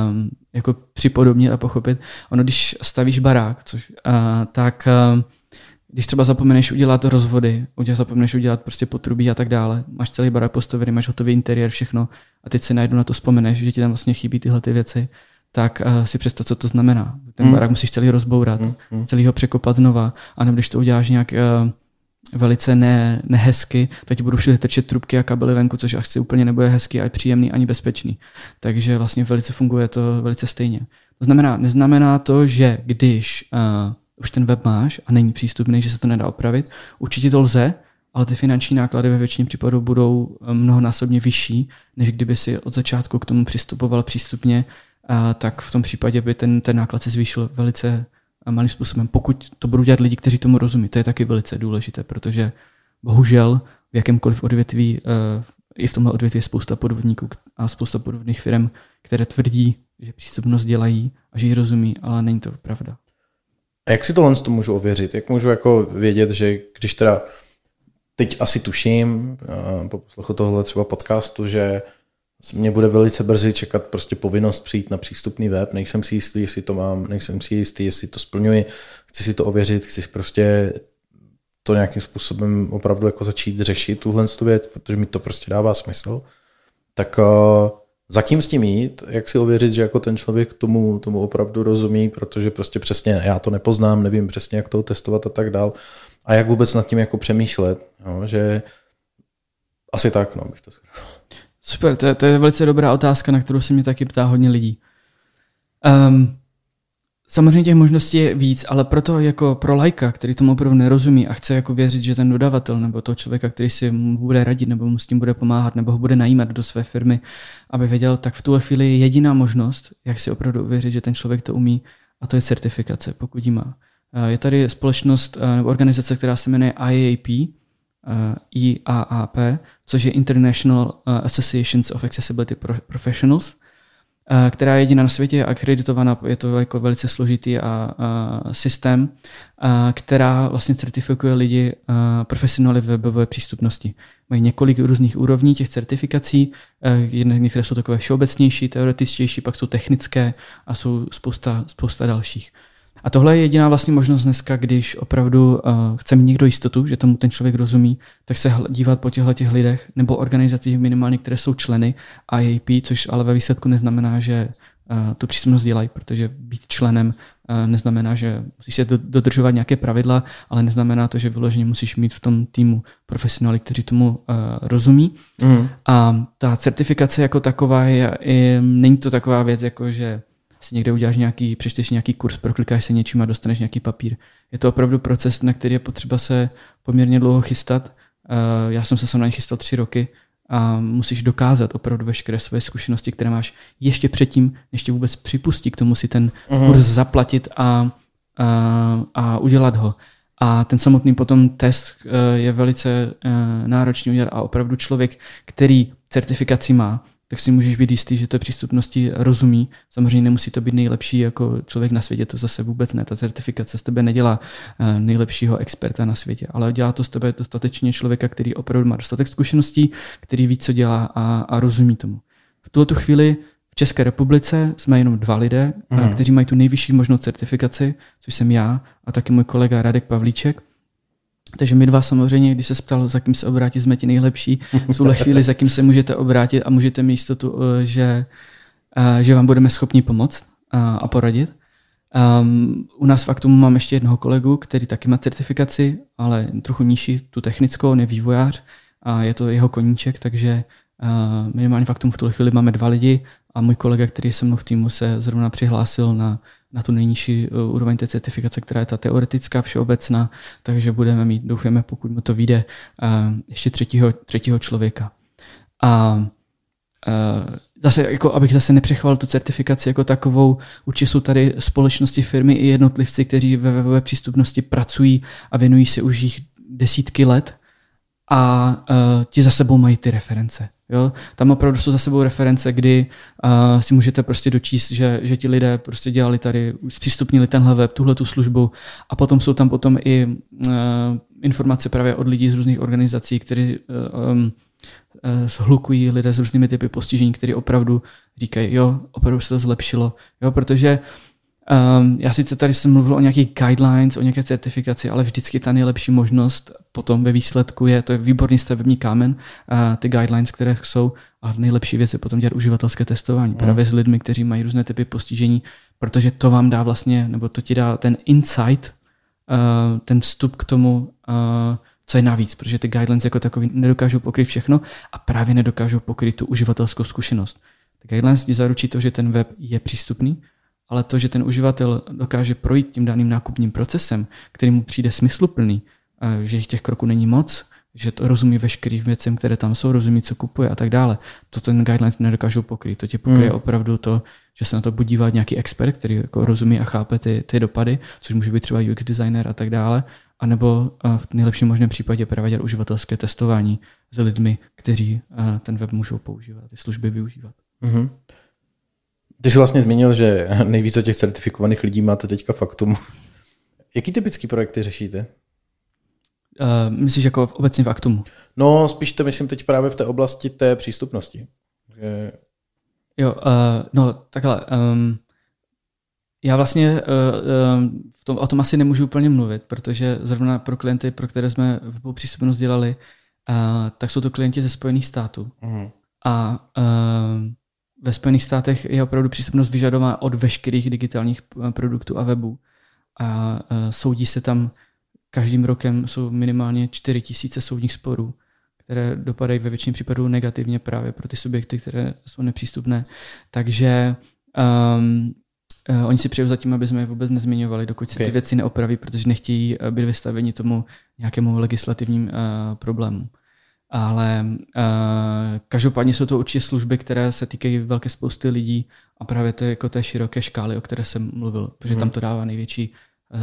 um, jako připodobnit a pochopit. Ono, když stavíš barák, což, uh, tak uh, když třeba zapomeneš udělat rozvody, udělat, zapomeneš udělat prostě potrubí a tak dále, máš celý barák postavený, máš hotový interiér, všechno a teď se najednou na to vzpomeneš, že ti tam vlastně chybí tyhle ty věci, tak uh, si představ, co to znamená. Ten mm. barák musíš celý rozbourat, mm. celý ho překopat znova, a nebo když to uděláš nějak uh, velice ne, nehezky, tak ti budou všude trčet trubky a kabely venku, což asi úplně nebude hezky a příjemný ani bezpečný. Takže vlastně velice funguje to velice stejně. To znamená, neznamená to, že když uh, už ten web máš a není přístupný, že se to nedá opravit. Určitě to lze, ale ty finanční náklady ve většině případů budou eh, mnohonásobně vyšší, než kdyby si od začátku k tomu přistupoval přístupně, a tak v tom případě by ten, ten náklad se zvýšil velice eh, malým způsobem. Pokud to budou dělat lidi, kteří tomu rozumí, to je taky velice důležité, protože bohužel v jakémkoliv odvětví, eh, i v tomhle odvětví je spousta podvodníků a spousta podvodných firm, které tvrdí, že přístupnost dělají a že ji rozumí, ale není to pravda. A jak si tohle to můžu ověřit? Jak můžu jako vědět, že když teda teď asi tuším eh, po poslechu tohle třeba podcastu, že mě bude velice brzy čekat prostě povinnost přijít na přístupný web, nejsem si jistý, jestli to mám, nejsem si jistý, jestli to splňuji, chci si to ověřit, chci prostě to nějakým způsobem opravdu jako začít řešit tuhle věc, protože mi to prostě dává smysl, tak uh, zatím s tím jít, jak si ověřit, že jako ten člověk tomu, tomu opravdu rozumí, protože prostě přesně já to nepoznám, nevím přesně, jak to testovat a tak dál. A jak vůbec nad tím jako přemýšlet, no, že asi tak, no, bych to schrál. Super, to je, to je velice dobrá otázka, na kterou se mě taky ptá hodně lidí. Um, Samozřejmě těch možností je víc, ale proto jako pro lajka, který tomu opravdu nerozumí a chce jako věřit, že ten dodavatel nebo toho člověka, který si mu bude radit nebo mu s tím bude pomáhat nebo ho bude najímat do své firmy, aby věděl, tak v tuhle chvíli je jediná možnost, jak si opravdu uvěřit, že ten člověk to umí a to je certifikace, pokud ji má. Eh, je tady společnost eh, nebo organizace, která se jmenuje IAP, eh, IAAP, což je International Associations of Accessibility Professionals – která je jediná na světě, je akreditovaná, je to jako velice složitý a, a systém, a, která vlastně certifikuje lidi a, profesionály v webové přístupnosti. Mají několik různých úrovní těch certifikací, a, některé jsou takové všeobecnější, teoretičtější, pak jsou technické a jsou spousta, spousta dalších. A tohle je jediná vlastně možnost dneska, když opravdu uh, chce mít někdo jistotu, že tomu ten člověk rozumí, tak se dívat po těchto těch lidech nebo organizacích minimálně, které jsou členy IAP, což ale ve výsledku neznamená, že uh, tu příslušnost dělají, protože být členem uh, neznamená, že musíš se dodržovat nějaké pravidla, ale neznamená to, že vyloženě musíš mít v tom týmu profesionály, kteří tomu uh, rozumí. Mm. A ta certifikace jako taková je, je, není to taková věc, jako že si někde uděláš nějaký, přečteš nějaký kurz, proklikáš se něčím a dostaneš nějaký papír. Je to opravdu proces, na který je potřeba se poměrně dlouho chystat. Eh, já jsem se sam na ně chystal tři roky a musíš dokázat opravdu veškeré své zkušenosti, které máš ještě předtím, než tě vůbec připustí k tomu si ten uh-huh. kurz zaplatit a, a, a udělat ho. A ten samotný potom test eh, je velice eh, náročný udělat a opravdu člověk, který certifikaci má, tak si můžeš být jistý, že té přístupnosti rozumí. Samozřejmě nemusí to být nejlepší jako člověk na světě, to zase vůbec ne. Ta certifikace z tebe nedělá eh, nejlepšího experta na světě, ale dělá to z tebe dostatečně člověka, který opravdu má dostatek zkušeností, který ví, co dělá a, a rozumí tomu. V tuto chvíli v České republice jsme jenom dva lidé, mm. kteří mají tu nejvyšší možnou certifikaci, což jsem já a taky můj kolega Radek Pavlíček. Takže my dva samozřejmě, když se ptal, za kým se obrátit, jsme ti nejlepší. V tuhle [LAUGHS] chvíli, za kým se můžete obrátit a můžete mít jistotu, eh, že, eh, že vám budeme schopni pomoct. a poradit. Um, u nás v Aktumu mám ještě jednoho kolegu, který taky má certifikaci, ale trochu nižší, tu technickou, on je vývojář a je to jeho koníček, takže uh, minimálně v Aktumu v tuhle chvíli máme dva lidi a můj kolega, který je se mnou v týmu, se zrovna přihlásil na, na tu nejnižší uh, úroveň té certifikace, která je ta teoretická, všeobecná, takže budeme mít, doufáme, pokud mu to vyjde, uh, ještě třetího, třetího člověka. A uh, zase, jako abych zase nepřechval tu certifikaci jako takovou, určitě jsou tady společnosti, firmy i jednotlivci, kteří ve webové přístupnosti pracují a věnují se už jich desítky let a uh, ti za sebou mají ty reference. Jo? Tam opravdu jsou za sebou reference, kdy uh, si můžete prostě dočíst, že, že ti lidé prostě dělali tady, zpřístupnili tenhle web, tuhle tu službu a potom jsou tam potom i uh, informace právě od lidí z různých organizací, kteří uh, um, shlukují lidé s různými typy postižení, kteří opravdu říkají, jo, opravdu se to zlepšilo. Jo, protože um, já sice tady jsem mluvil o nějakých guidelines, o nějaké certifikaci, ale vždycky ta nejlepší možnost potom ve výsledku je, to je výborný stavební kámen, uh, ty guidelines, které jsou, a nejlepší věc je potom dělat uživatelské testování mm. právě s lidmi, kteří mají různé typy postižení, protože to vám dá vlastně, nebo to ti dá ten insight, uh, ten vstup k tomu, uh, co je navíc, protože ty guidelines jako takový nedokážou pokryt všechno a právě nedokážou pokryt tu uživatelskou zkušenost. Ty guidelines ti zaručí to, že ten web je přístupný, ale to, že ten uživatel dokáže projít tím daným nákupním procesem, který mu přijde smysluplný, že těch kroků není moc, že to rozumí veškerým věcem, které tam jsou, rozumí, co kupuje a tak dále. To ten guidelines nedokážou pokryt. To ti pokryje hmm. opravdu to, že se na to bude dívat nějaký expert, který jako rozumí a chápe ty, ty dopady, což může být třeba UX designer a tak dále, anebo v nejlepším možném případě provádět uživatelské testování s lidmi, kteří ten web můžou používat, ty služby využívat. Mm-hmm. Ty jsi vlastně zmínil, že nejvíce těch certifikovaných lidí máte teďka faktum. [LAUGHS] Jaký typický projekty řešíte? Uh, myslíš jako v, obecně v Aktumu? No, spíš to myslím teď právě v té oblasti té přístupnosti. Že... Jo, uh, no takhle. Um, já vlastně uh, uh, v tom, o tom asi nemůžu úplně mluvit, protože zrovna pro klienty, pro které jsme v přístupnost dělali, uh, tak jsou to klienti ze Spojených států. Uh-huh. A uh, ve Spojených státech je opravdu přístupnost vyžadována od veškerých digitálních produktů a webů. A uh, soudí se tam každým rokem jsou minimálně 4 tisíce soudních sporů, které dopadají ve většině případů negativně právě pro ty subjekty, které jsou nepřístupné. Takže um, Uh, oni si přejou zatím, aby jsme je vůbec nezmiňovali, dokud se okay. ty věci neopraví, protože nechtějí uh, být vystaveni tomu nějakému legislativním uh, problému. Ale uh, každopádně jsou to určitě služby, které se týkají velké spousty lidí a právě to jako té široké škály, o které jsem mluvil, protože hmm. tam to dává největší uh,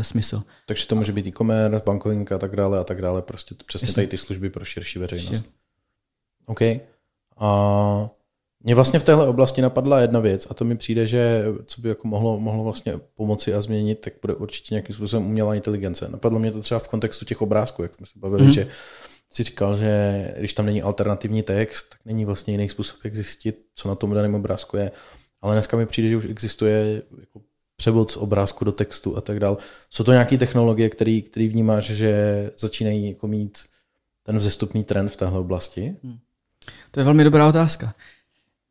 smysl. Takže to může být e-commerce, bankovník a tak dále a tak dále, prostě přesně tady ty služby pro širší veřejnost. Ještě. OK. A mě vlastně v téhle oblasti napadla jedna věc a to mi přijde, že co by jako mohlo, mohlo vlastně pomoci a změnit, tak bude určitě nějakým způsobem umělá inteligence. Napadlo mě to třeba v kontextu těch obrázků, jak jsme se bavili, mm. že si říkal, že když tam není alternativní text, tak není vlastně jiný způsob, jak zjistit, co na tom daném obrázku je. Ale dneska mi přijde, že už existuje jako převod z obrázku do textu a tak dále. Jsou to nějaké technologie, který, který vnímáš, že začínají jako mít ten vzestupný trend v téhle oblasti? Hmm. To je velmi dobrá otázka.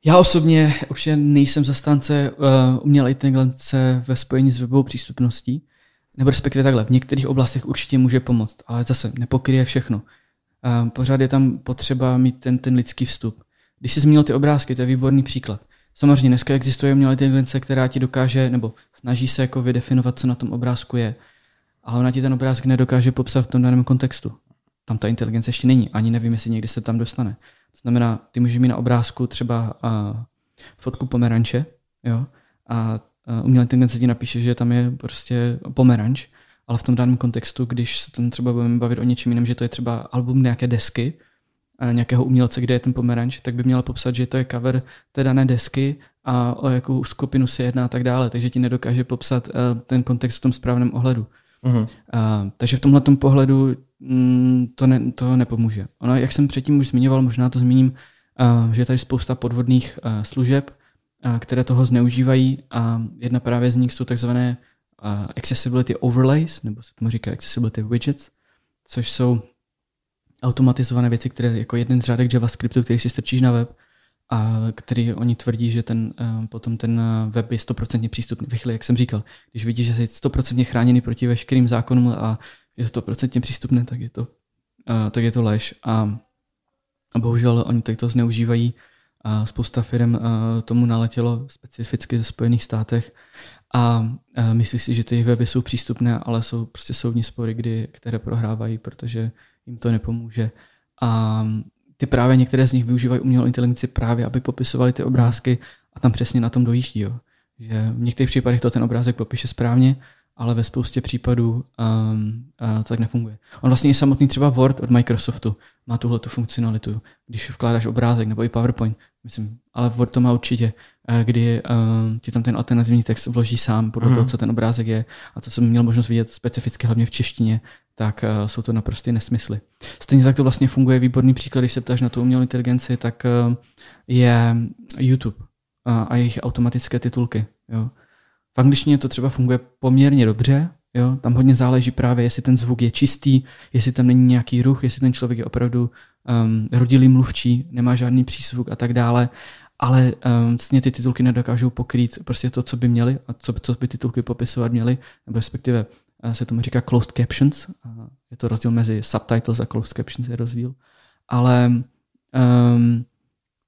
Já osobně už nejsem zastánce uh, umělé inteligence ve spojení s webovou přístupností, nebo respektive takhle, v některých oblastech určitě může pomoct, ale zase nepokryje všechno. Uh, pořád je tam potřeba mít ten, ten lidský vstup. Když jsi zmínil ty obrázky, to je výborný příklad. Samozřejmě dneska existuje umělá inteligence, která ti dokáže, nebo snaží se jako vydefinovat, co na tom obrázku je, ale ona ti ten obrázek nedokáže popsat v tom daném kontextu. Tam ta inteligence ještě není, ani nevím, jestli někdy se tam dostane. To znamená, ty můžeš mít na obrázku třeba uh, fotku pomeranče, jo, a uh, umělá inteligence ti napíše, že tam je prostě pomeranč, ale v tom daném kontextu, když se tam třeba budeme bavit o něčem jiném, že to je třeba album nějaké desky, nějakého umělce, kde je ten pomeranč, tak by měla popsat, že to je cover té dané desky a o jakou skupinu se jedná a tak dále, takže ti nedokáže popsat uh, ten kontext v tom správném ohledu. Uh-huh. Uh, takže v tomhle pohledu mm, to, ne, to nepomůže. Ono, jak jsem předtím už zmiňoval, možná to zmíním, uh, že je tady spousta podvodných uh, služeb, uh, které toho zneužívají a jedna právě z nich jsou takzvané accessibility overlays, nebo se tomu říká accessibility widgets, což jsou automatizované věci, které jako jeden z řádek JavaScriptu, který si strčíš na web a který oni tvrdí, že ten, uh, potom ten web je stoprocentně přístupný. Ve chvíli, jak jsem říkal, když vidíš, že jsi stoprocentně chráněný proti veškerým zákonům a je stoprocentně přístupné, tak je to, uh, tak je to lež. A, a bohužel oni tak to zneužívají. A spousta firm tomu naletělo specificky ve Spojených státech a myslí si, že ty weby jsou přístupné, ale jsou prostě soudní spory, kdy, které prohrávají, protože jim to nepomůže. A ty právě některé z nich využívají umělou inteligenci právě, aby popisovali ty obrázky a tam přesně na tom dojíždí. Jo. Že v některých případech to ten obrázek popíše správně, ale ve spoustě případů um, uh, to tak nefunguje. On vlastně i samotný třeba Word od Microsoftu má tuhle tu funkcionalitu, když vkládáš obrázek nebo i PowerPoint, myslím, ale Word to má určitě, uh, kdy um, ti tam ten alternativní text vloží sám podle mm. toho, co ten obrázek je a co jsem měl možnost vidět specificky hlavně v češtině, tak uh, jsou to naprosté nesmysly. Stejně tak to vlastně funguje. Výborný příklad, když se ptáš na tu umělou inteligenci, tak uh, je YouTube a jejich automatické titulky. Jo. V angličtině to třeba funguje poměrně dobře, jo? tam hodně záleží právě, jestli ten zvuk je čistý, jestli tam není nějaký ruch, jestli ten člověk je opravdu um, rodilý mluvčí, nemá žádný přízvuk a tak dále, ale um, vlastně ty titulky nedokážou pokrýt prostě to, co by měly a co, co by titulky popisovat měly, nebo respektive uh, se tomu říká closed captions, uh, je to rozdíl mezi subtitles a closed captions je rozdíl, ale um,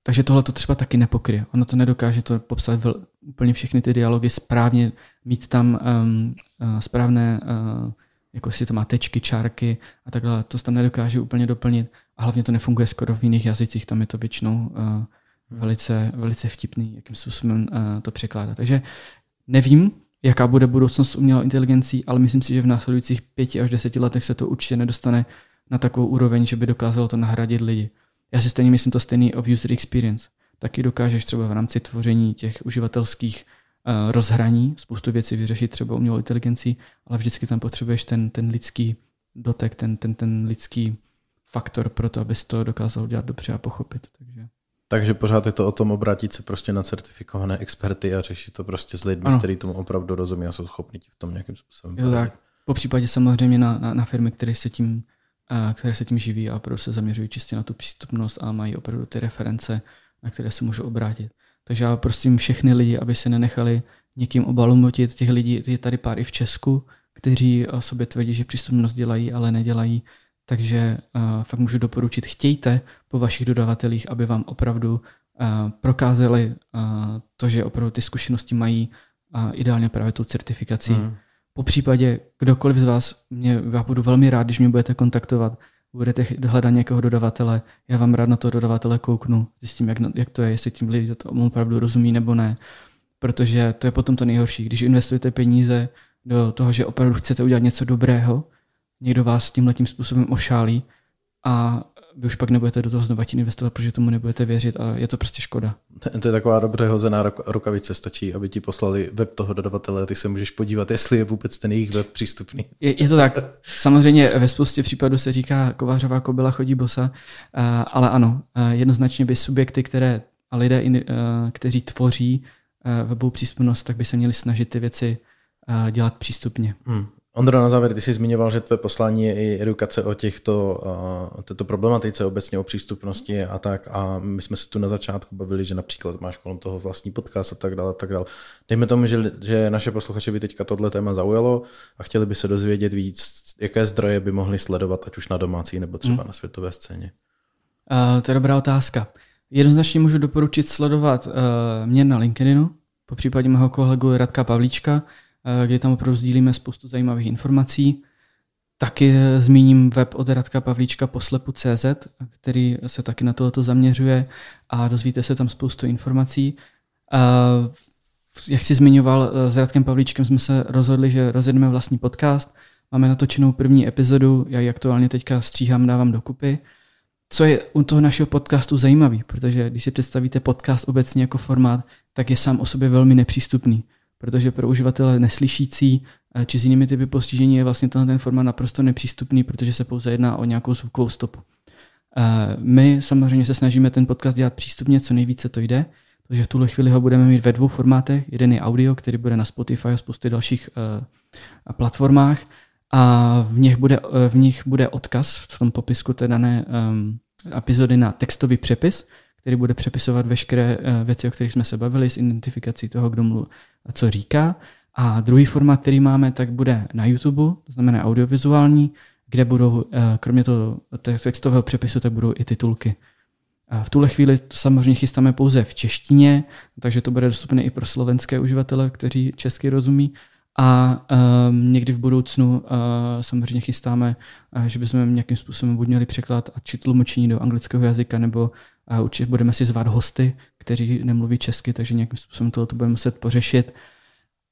takže tohle to třeba taky nepokryje. Ono to nedokáže to popsat úplně všechny ty dialogy správně, mít tam um, uh, správné, uh, jako si to má tečky, čárky a takhle, to tam nedokáže úplně doplnit a hlavně to nefunguje skoro v jiných jazycích, tam je to většinou uh, velice, velice vtipný, jakým způsobem uh, to překládat. Takže nevím, jaká bude budoucnost umělou inteligencí, ale myslím si, že v následujících pěti až deseti letech se to určitě nedostane na takovou úroveň, že by dokázalo to nahradit lidi. Já si stejně myslím to stejný of user experience. Taky dokážeš třeba v rámci tvoření těch uživatelských uh, rozhraní spoustu věcí vyřešit třeba umělou inteligencí, ale vždycky tam potřebuješ ten, ten lidský dotek, ten, ten, ten lidský faktor pro to, abys to dokázal dělat dobře a pochopit. Takže. Takže pořád je to o tom obrátit se prostě na certifikované experty a řešit to prostě s lidmi, kteří tomu opravdu rozumí a jsou schopni v tom nějakým způsobem. Jo, tak. Po případě samozřejmě na, na, na firmy, které se tím které se tím živí a opravdu se zaměřují čistě na tu přístupnost a mají opravdu ty reference, na které se můžou obrátit. Takže já prosím všechny lidi, aby se nenechali někým obalumutit. Těch lidí je tady pár i v Česku, kteří o sobě tvrdí, že přístupnost dělají, ale nedělají. Takže uh, fakt můžu doporučit, chtějte po vašich dodavatelích, aby vám opravdu uh, prokázali uh, to, že opravdu ty zkušenosti mají uh, ideálně právě tu certifikací. Mm. Po případě kdokoliv z vás, mě, já budu velmi rád, když mě budete kontaktovat, budete hledat nějakého dodavatele, já vám rád na toho dodavatele kouknu, zjistím, jak, jak to je, jestli tím lidi to opravdu rozumí nebo ne. Protože to je potom to nejhorší. Když investujete peníze do toho, že opravdu chcete udělat něco dobrého, někdo vás tímhle tím způsobem ošálí a vy už pak nebudete do toho znova investovat, protože tomu nebudete věřit a je to prostě škoda. To, to je taková dobře hozená rukavice, stačí, aby ti poslali web toho dodavatele, ty se můžeš podívat, jestli je vůbec ten jejich web přístupný. Je, je to tak. Samozřejmě ve spoustě případů se říká kovářová kobila chodí bosa, eh, ale ano, eh, jednoznačně by subjekty, které a lidé, eh, kteří tvoří webovou přístupnost, tak by se měli snažit ty věci dělat přístupně. Hmm. Ondro, na závěr, ty jsi zmiňoval, že tvé poslání je i edukace o těchto, o této problematice, obecně o přístupnosti a tak. A my jsme se tu na začátku bavili, že například máš kolem toho vlastní podcast a tak dále. A tak dále. Dejme tomu, že, že naše posluchače by teďka tohle téma zaujalo a chtěli by se dozvědět víc, jaké zdroje by mohli sledovat, ať už na domácí nebo třeba hmm. na světové scéně. Uh, to je dobrá otázka. Jednoznačně můžu doporučit sledovat uh, mě na LinkedInu, po případě mého kolegu Radka Pavlíčka, Eh, kde tam opravdu sdílíme spoustu zajímavých informací. Taky zmíním web od Radka Pavlíčka poslepu.cz, který se taky na tohoto zaměřuje a dozvíte se tam spoustu informací. Eh, jak jsi zmiňoval, eh, s Radkem Pavlíčkem jsme se rozhodli, že rozjedeme vlastní podcast. Máme natočenou první epizodu, já ji aktuálně teďka stříhám, dávám dokupy. Co je u toho našeho podcastu zajímavý, protože když si představíte podcast obecně jako formát, tak je sám o sobě velmi nepřístupný protože pro uživatele neslyšící eh, či s jinými typy postižení je vlastně tenhle ten formát naprosto nepřístupný, protože se pouze jedná o nějakou zvukovou stopu. Eh, my samozřejmě se snažíme ten podcast dělat přístupně, co nejvíce to jde, takže v tuhle chvíli ho budeme mít ve dvou formátech. Jeden je audio, který bude na Spotify a spoustě dalších uh, platformách a v nich, bude, v nich bude odkaz v tom popisku té dané um, epizody na textový přepis, který bude přepisovat veškeré eh, věci, o kterých jsme se bavili, s identifikací toho, kdo mluví, co říká. A druhý formát, který máme, tak bude na YouTube, to znamená audiovizuální, kde budou, eh, kromě toho textového přepisu, tak budou i titulky. A v tuhle chvíli to samozřejmě chystáme pouze v češtině, takže to bude dostupné i pro slovenské uživatele, kteří česky rozumí. A um, někdy v budoucnu uh, samozřejmě chystáme, uh, že bychom nějakým způsobem buď měli překlad a či tlumočení do anglického jazyka, nebo uh, určitě budeme si zvát hosty, kteří nemluví česky, takže nějakým způsobem to budeme muset pořešit.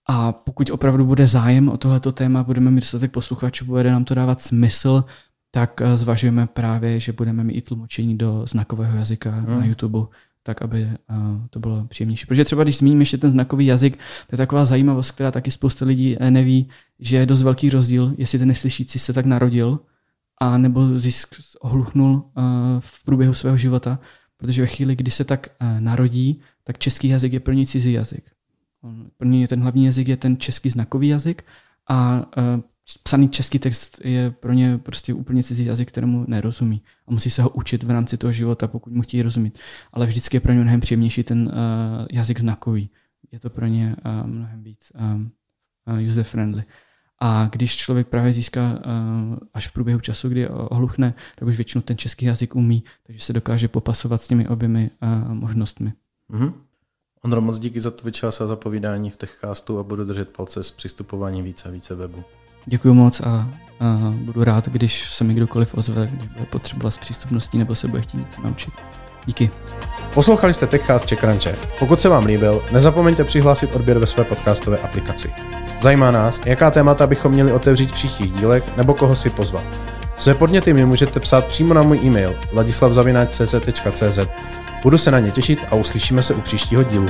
A pokud opravdu bude zájem o tohleto téma, budeme mít dostatek posluchačů, bude nám to dávat smysl, tak uh, zvažujeme právě, že budeme mít i tlumočení do znakového jazyka hmm. na YouTube tak aby to bylo příjemnější. Protože třeba když zmíním ještě ten znakový jazyk, to je taková zajímavost, která taky spousta lidí eh, neví, že je dost velký rozdíl, jestli ten neslyšící se tak narodil, a nebo zisk ohluchnul v průběhu svého života, protože ve chvíli, kdy se tak eh, narodí, tak český jazyk je pro něj cizí jazyk. Pro něj ten hlavní jazyk je ten český znakový jazyk a eh, psaný český text je pro ně prostě úplně cizí jazyk, kterému nerozumí. A musí se ho učit v rámci toho života, pokud mu chtějí rozumět. Ale vždycky je pro ně mnohem příjemnější ten uh, jazyk znakový. Je to pro ně mnohem víc user-friendly. A když člověk právě získá uh, až v průběhu času, kdy ohluchne, tak už většinou ten český jazyk umí, takže se dokáže popasovat s těmi oběmi uh, možnostmi. Mm-hmm. Ondro, moc díky za tvůj čas a za povídání v Techcastu a budu držet palce s přistupováním více a více webu. Děkuji moc a, a budu rád, když se mi kdokoliv ozve, když bude potřeba s přístupností nebo se bude chtít něco naučit. Díky. Poslouchali jste TechCast Crunche. Pokud se vám líbil, nezapomeňte přihlásit odběr ve své podcastové aplikaci. Zajímá nás, jaká témata bychom měli otevřít v příštích dílech nebo koho si pozvat. Své podněty mi můžete psát přímo na můj e-mail ladislavzavináčcz.cz. Budu se na ně těšit a uslyšíme se u příštího dílu.